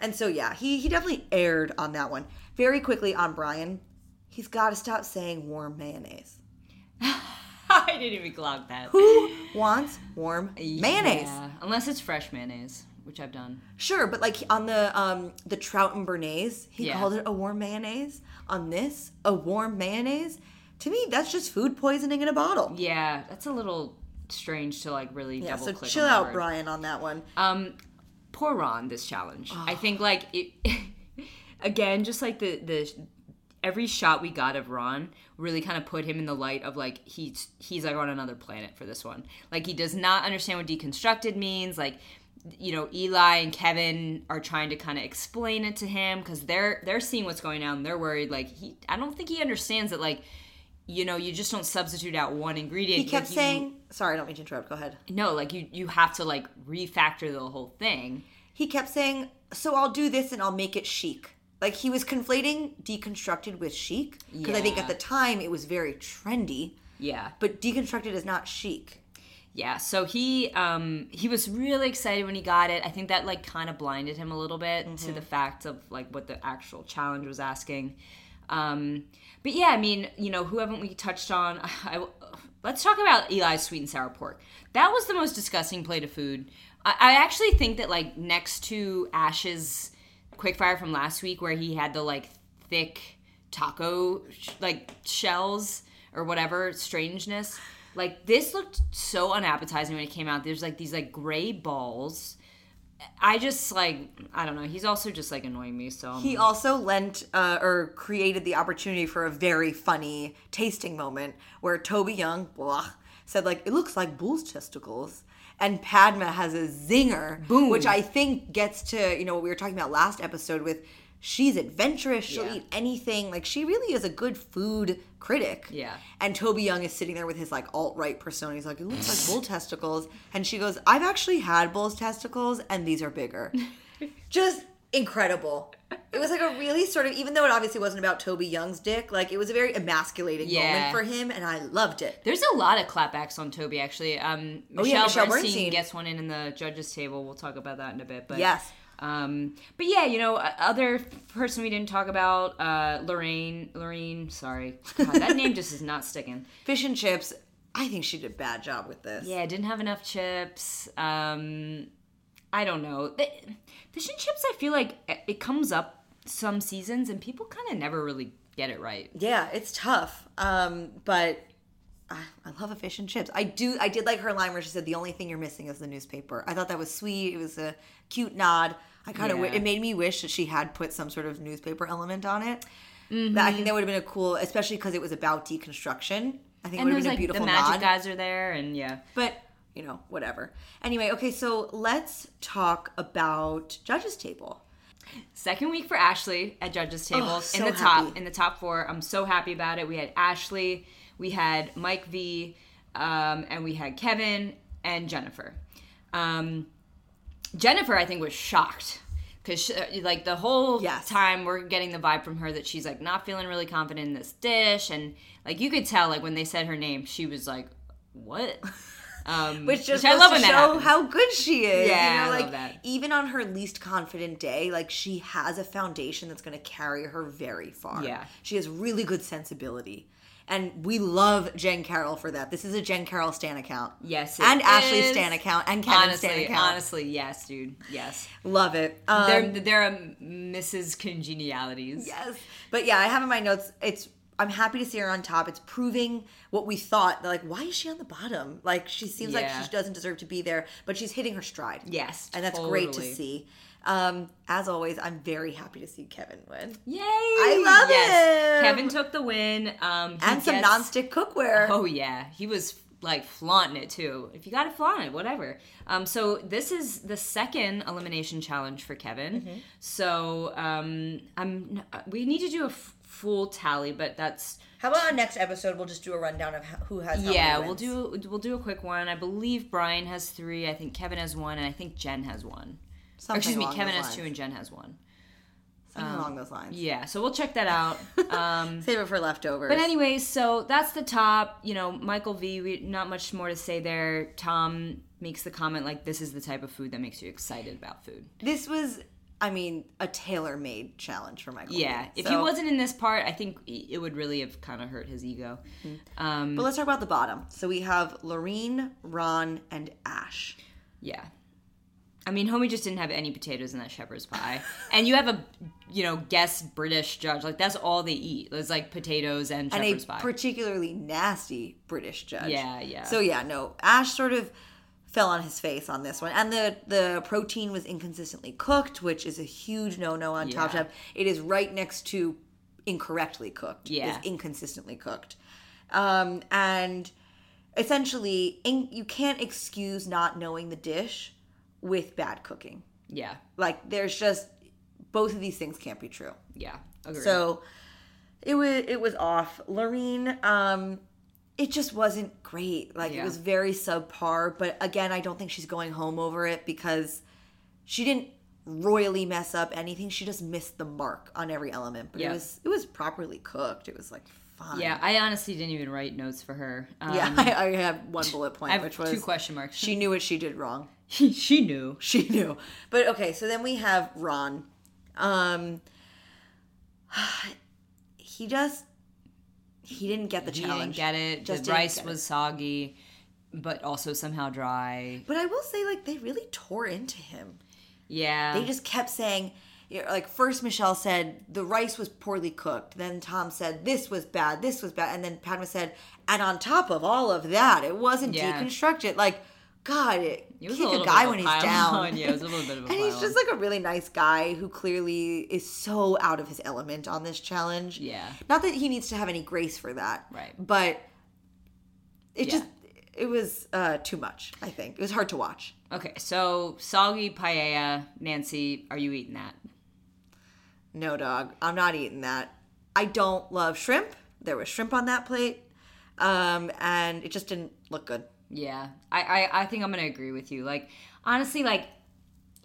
And so, yeah, he, he definitely erred on that one. Very quickly on Bryan, he's got to stop saying warm mayonnaise. [LAUGHS] I didn't even clock that. Who wants warm [LAUGHS] mayonnaise? Yeah. Unless it's fresh mayonnaise, which I've done. Sure, but like on the um the trout and béarnaise, he Yeah. called it a warm mayonnaise. On this, a warm mayonnaise. To me, that's just food poisoning in a bottle. Yeah, that's a little strange to like really Yeah, double so click. chill out, word. Bryan, on that one. Um, poor Ron this challenge. I think like it [LAUGHS] again, just like the the every shot we got of Ron really kind of put him in the light of like he's he's like on another planet for this one. Like he does not understand what deconstructed means. Like you know, Eli and Kevin are trying to kind of explain it to him because they're they're seeing what's going on. They're worried. Like he, I don't think he understands that. Like you know, you just don't substitute out one ingredient. He kept Like, you- saying, sorry, I don't mean to interrupt. Go ahead. no, like you you have to like refactor the whole thing. He kept saying, so I'll do this and I'll make it chic. Like he was conflating deconstructed with chic because I think at the time it was very trendy, Yeah. but deconstructed is not chic. Yeah, so he um he was really excited when he got it. I think that like kind of blinded him a little bit to the fact of like what the actual challenge was asking. Um but yeah, I mean, you know, who haven't we touched on? [LAUGHS] I, let's talk about Eli's sweet and sour pork. That was the most disgusting plate of food. I, I actually think that like next to Ash's quickfire from last week where he had the like thick taco like shells or whatever strangeness like this looked so unappetizing when it came out there's like these like gray balls I just like I don't know. He's also just like annoying me. So He also lent uh, or created the opportunity for a very funny tasting moment where Toby Young blah, said like it looks like bull's testicles. And Padma has a zinger, Boom. which I think gets to you know what we were talking about last episode with she's adventurous, she'll Yeah. eat anything. Like she really is a good food critic. Yeah. And Toby Young is sitting there with his like alt right persona. He's like, it looks like bull [LAUGHS] testicles. And she goes, I've actually had bull's testicles and these are bigger. [LAUGHS] Just incredible. It was like a really sort of, even though it obviously wasn't about Toby Young's dick, like it was a very emasculating Yeah. moment for him and I loved it. There's a lot of clapbacks on Toby actually. Um, Michelle, Oh, yeah, Michelle Bernstein, Bernstein. gets one in in the judges table. We'll talk about that in a bit. But Yes. Um, but yeah, you know, other person we didn't talk about, uh, Lorraine. Lorraine, sorry, God, that name just is not sticking. [LAUGHS] Fish and chips, I think she did a bad job with this. Yeah, didn't have enough chips. Um, I don't know. The, fish and chips, I feel like it comes up some seasons and people kind of never really get it right. Yeah, it's tough. Um, but I, I love a fish and chips. I do. I did like her line where she said, "The only thing you're missing is the newspaper." I thought that was sweet. It was a cute nod. I kind of. Yeah. It made me wish that she had put some sort of newspaper element on it. Mm-hmm. I think that would have been a cool, especially because it was about deconstruction. I think it would have been a like the beautiful magic nod. guys are there, and yeah. But you know, whatever. Anyway, okay, so let's talk about judges table. Second week for Ashley at judges table Oh, in so the top in the top four. I'm so happy about it. We had Ashley, we had Mike V, um, and we had Kevin and Jennifer. Um, Jennifer, I think, was shocked because like the whole Yes. time we're getting the vibe from her that she's like not feeling really confident in this dish, and like you could tell like when they said her name, she was like, "What?" [LAUGHS] Um, Which just I love to show how good she is. Yeah, you know, I love that. even on her least confident day, like she has a foundation that's going to carry her very far. Yeah. she has really good sensibility, and we love Jen Carroll for that. This is a Jen Carroll Stan account. Yes, it and Ashley. Stan account and Kevin honestly, Stan account. honestly, yes, dude, yes. Love it. Um, They're they're a Mrs. Congenialities. Yes. But yeah, I have in my notes, it's I'm happy to see her on top. It's proving what we thought. Like, why is she on the bottom? Like, she seems like she doesn't deserve to be there, but she's hitting her stride. Yes, And that's great to see. Um, as always, I'm very happy to see Kevin win. Yay! I love yes. him. Kevin took the win. Um, And some gets- nonstick cookware. Oh yeah, he was like flaunting it too. If you got to flaunt it, whatever. Um, so this is the second elimination challenge for Kevin. Mm-hmm. So um, I'm we need to do a full tally, but that's How about our next episode, we'll just do a rundown of who has how yeah. many We'll do we'll do a quick one. I believe Bryan has three. I think Kevin has one, and I think Jen has one. Or excuse me, Kevin those has two and Jen has one. Something along those lines. Yeah, so we'll check that out. [LAUGHS] Um, Save it for leftovers. But anyways, so that's the top. You know, Michael V. We, not much more to say there. Tom makes the comment like, "This is the type of food that makes you excited about food." this was, I mean, a tailor-made challenge for Michael. Yeah, Lee. if he wasn't in this part, I think it would really have kind of hurt his ego. Um, But let's talk about the bottom. So we have Laurine, Ron, and Ash. yeah, I mean, homie just didn't have any potatoes in that shepherd's pie, and you have a, you know, guest British judge. Like that's all they eat. It's like potatoes and and shepherd's a pie. particularly nasty British judge. Yeah, yeah. So yeah, no, Ash sort of fell on his face on this one, and the the protein was inconsistently cooked, which is a huge no no on Top Yeah. Chef. It is right next to incorrectly cooked. Yeah. is inconsistently cooked, um, and essentially, in, you can't excuse not knowing the dish with bad cooking. yeah, Like there's just both of these things can't be true. yeah. Agreed. So it was it was off. Laurine, um, it just wasn't great. Like it was very subpar. But again, I don't think she's going home over it because she didn't royally mess up anything. She just missed the mark on every element. But Yeah. it was it was properly cooked. It was like fine. yeah, I honestly didn't even write notes for her. Um, Yeah, [LAUGHS] I, I have one bullet point, I have which was two question marks. she knew what she did wrong. [LAUGHS] she knew. [LAUGHS] She knew. But okay, so then we have Ron. Um [SIGHS] he just he didn't get the He challenge. didn't get it. Just the rice was soggy, but also somehow dry. But I will say like they really tore into him. Yeah. They just kept saying like first Michelle said the rice was poorly cooked. Then Tom said this was bad, this was bad, and then Padma said, and on top of all of that, it wasn't Yeah. deconstructed. Like, God, it He was kick a a, guy when a he's [LAUGHS] down. on. Yeah, it was a little bit of a [LAUGHS] and he's just like a really nice guy who clearly is so out of his element on this challenge. Yeah. Not that he needs to have any grace for that. Right. But it Yeah. just it was uh, too much. I think it was hard to watch. Okay, so soggy paella, Nancy, are you eating that? No, dog. I'm not eating that. I don't love shrimp. There was shrimp on that plate, um, and it just didn't look good. Yeah, I, I, I think I'm gonna agree with you. Like, honestly, like,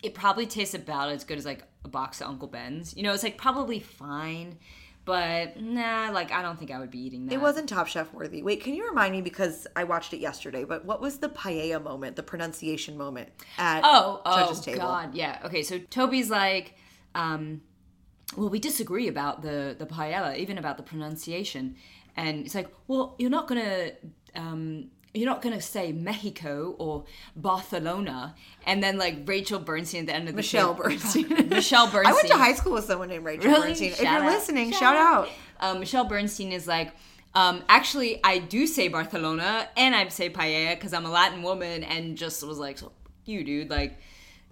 it probably tastes about as good as like a box of Uncle Ben's. You know, it's like probably fine, but nah, like I don't think I would be eating that. It wasn't Top Chef worthy. Wait, can you remind me because I watched it yesterday? But what was the paella moment, the pronunciation moment at? Oh, oh judges table? God, yeah. Okay, so Toby's like, um, well, we disagree about the the paella, even about the pronunciation, and it's like, well, you're not gonna. Um, you're not gonna say Mexico or Barcelona, and then like Rachel Bernstein at the end of the Michelle show- Bernstein. Michelle Bernstein. [LAUGHS] [LAUGHS] I went to high school with someone named Rachel Really? Bernstein. if you're out. listening, shout, out. Um, Michelle Bernstein is like, um, actually, I do say Barcelona and I say paella because I'm a Latin woman, and just was like, so you dude, like,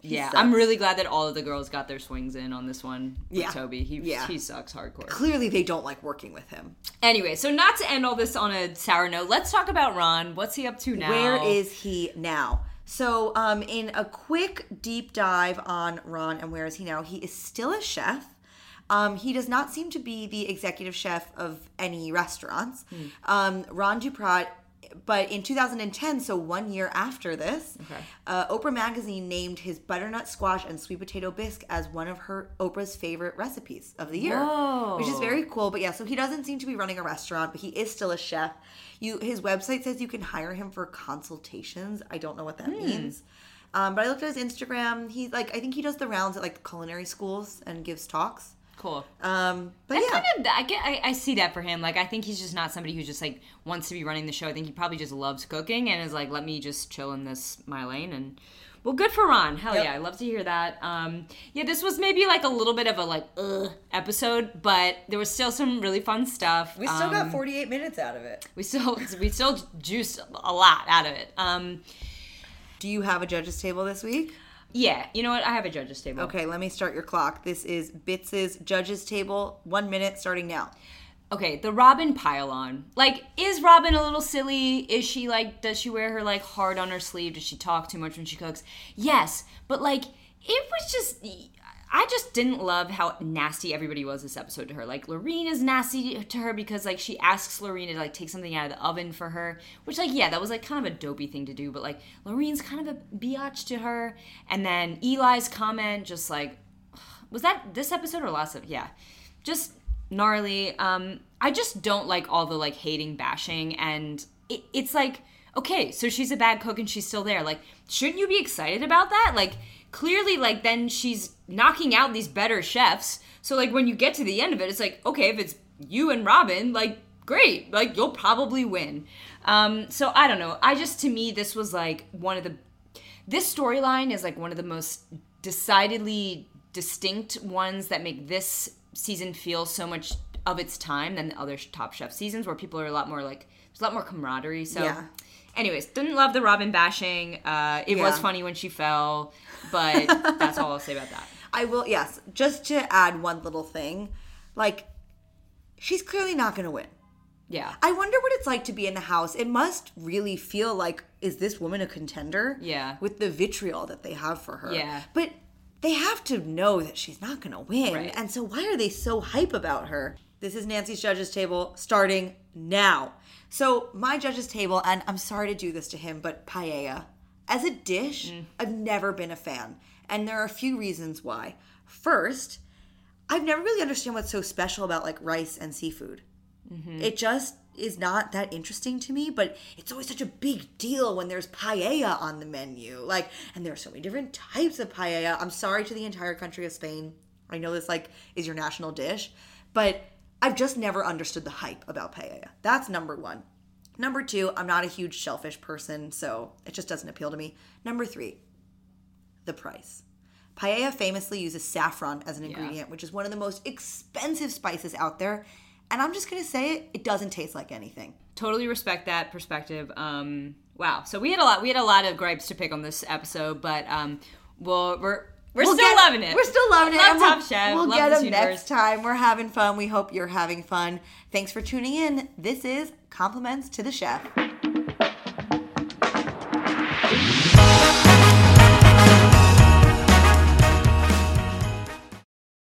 yeah. I'm really glad that all of the girls got their swings in on this one. with Yeah. Toby, he Yeah. he sucks hardcore. Clearly, they don't like working with him. Anyway, so not to end all this on a sour note, let's talk about Ron. What's he up to now? Where is he now? So, um, in a quick deep dive on Ron and where is he now, he is still a chef. Um, he does not seem to be the executive chef of any restaurants. Um, Ron Duprat, but in 2010, so one year after this, Okay. uh, Oprah Magazine named his butternut squash and sweet potato bisque as one of her Oprah's favorite recipes of the year, Whoa. which is very cool. But yeah, so he doesn't seem to be running a restaurant, but he is still a chef. You, his website says you can hire him for consultations. I don't know what that means. Um, but I looked at his Instagram. He's like, I think he does the rounds at like culinary schools and gives talks. Cool? Um, but I yeah, kind of, I get, I, I see that for him. Like, I think he's just not somebody who just like wants to be running the show. I think he probably just loves cooking and is like, let me just chill in this my lane. And well, good for Ron. Hell Yep. yeah, I love to hear that. Um, yeah, this was maybe like a little bit of a like ugh episode, but there was still some really fun stuff. we still got Um, 48 minutes out of it. we still [LAUGHS] we still juiced a lot out of it. Um, Do you have a judges table this week? Yeah, you know what? I have a judges table. Okay, let me start your clock. This is Bits's judges table. One minute starting now. Okay, the Robin pile on. Like, is Robin a little silly? Is she like, does she wear her like heart on her sleeve? Does she talk too much when she cooks? Yes, but like, it was just. I just didn't love how nasty everybody was this episode to her. Like Laurine is nasty to her because like she asks Laurine to like take something out of the oven for her, which like yeah, that was like kind of a dopey thing to do. But like Laurine's kind of a biatch to her, and then Eli's comment just like was that this episode or last episode? Yeah, just gnarly. Um, I just don't like all the like hating, bashing, and it, it's like okay, so she's a bad cook and she's still there. Like, shouldn't you be excited about that? Like, clearly, like then she's knocking out these better chefs. So like when you get to the end of it, it's like okay, if it's you and Robin, like great, like you'll probably win. Um, so I don't know. I just to me this was like one of the this storyline is like one of the most decidedly distinct ones that make this season feel so much of its time than the other Top Chef seasons, where people are a lot more like there's a lot more camaraderie. So, Yeah. Anyways, didn't love the Robin bashing. Uh, it was funny when she fell, [LAUGHS] but that's all I'll say about that. I will, yes, just to add one little thing. Like, she's clearly not going to win. Yeah, I wonder what it's like to be in the house. It must really feel like, is this woman a contender? Yeah. With the vitriol that they have for her. Yeah. But they have to know that she's not going to win. Right. And so why are they so hype about her? This is Nancy's judges table starting now. So my judges table, and I'm sorry to do this to him, but paella. As a dish, mm. I've never been a fan. And there are a few reasons why. First, I've never really understood what's so special about like rice and seafood. Mm-hmm. It just is not that interesting to me, but it's always such a big deal when there's paella on the menu. Like, and there are so many different types of paella. I'm sorry to the entire country of Spain. I know this like is your national dish, but I've just never understood the hype about paella. That's number one. Number two, I'm not a huge shellfish person, so it just doesn't appeal to me. Number three, the price. Paella famously uses saffron as an ingredient, which is one of the most expensive spices out there. And I'm just gonna say it, it doesn't taste like anything. totally respect that perspective. Um, Wow. So we had a lot. We had a lot of gripes to pick on this episode, but um, we'll we're we're We'll still get- loving it. We're still loving it. Love and we'll, Top Chef. We'll love get them universe. next time. We're having fun. We hope you're having fun. Thanks for tuning in. This is Compliments to the Chef.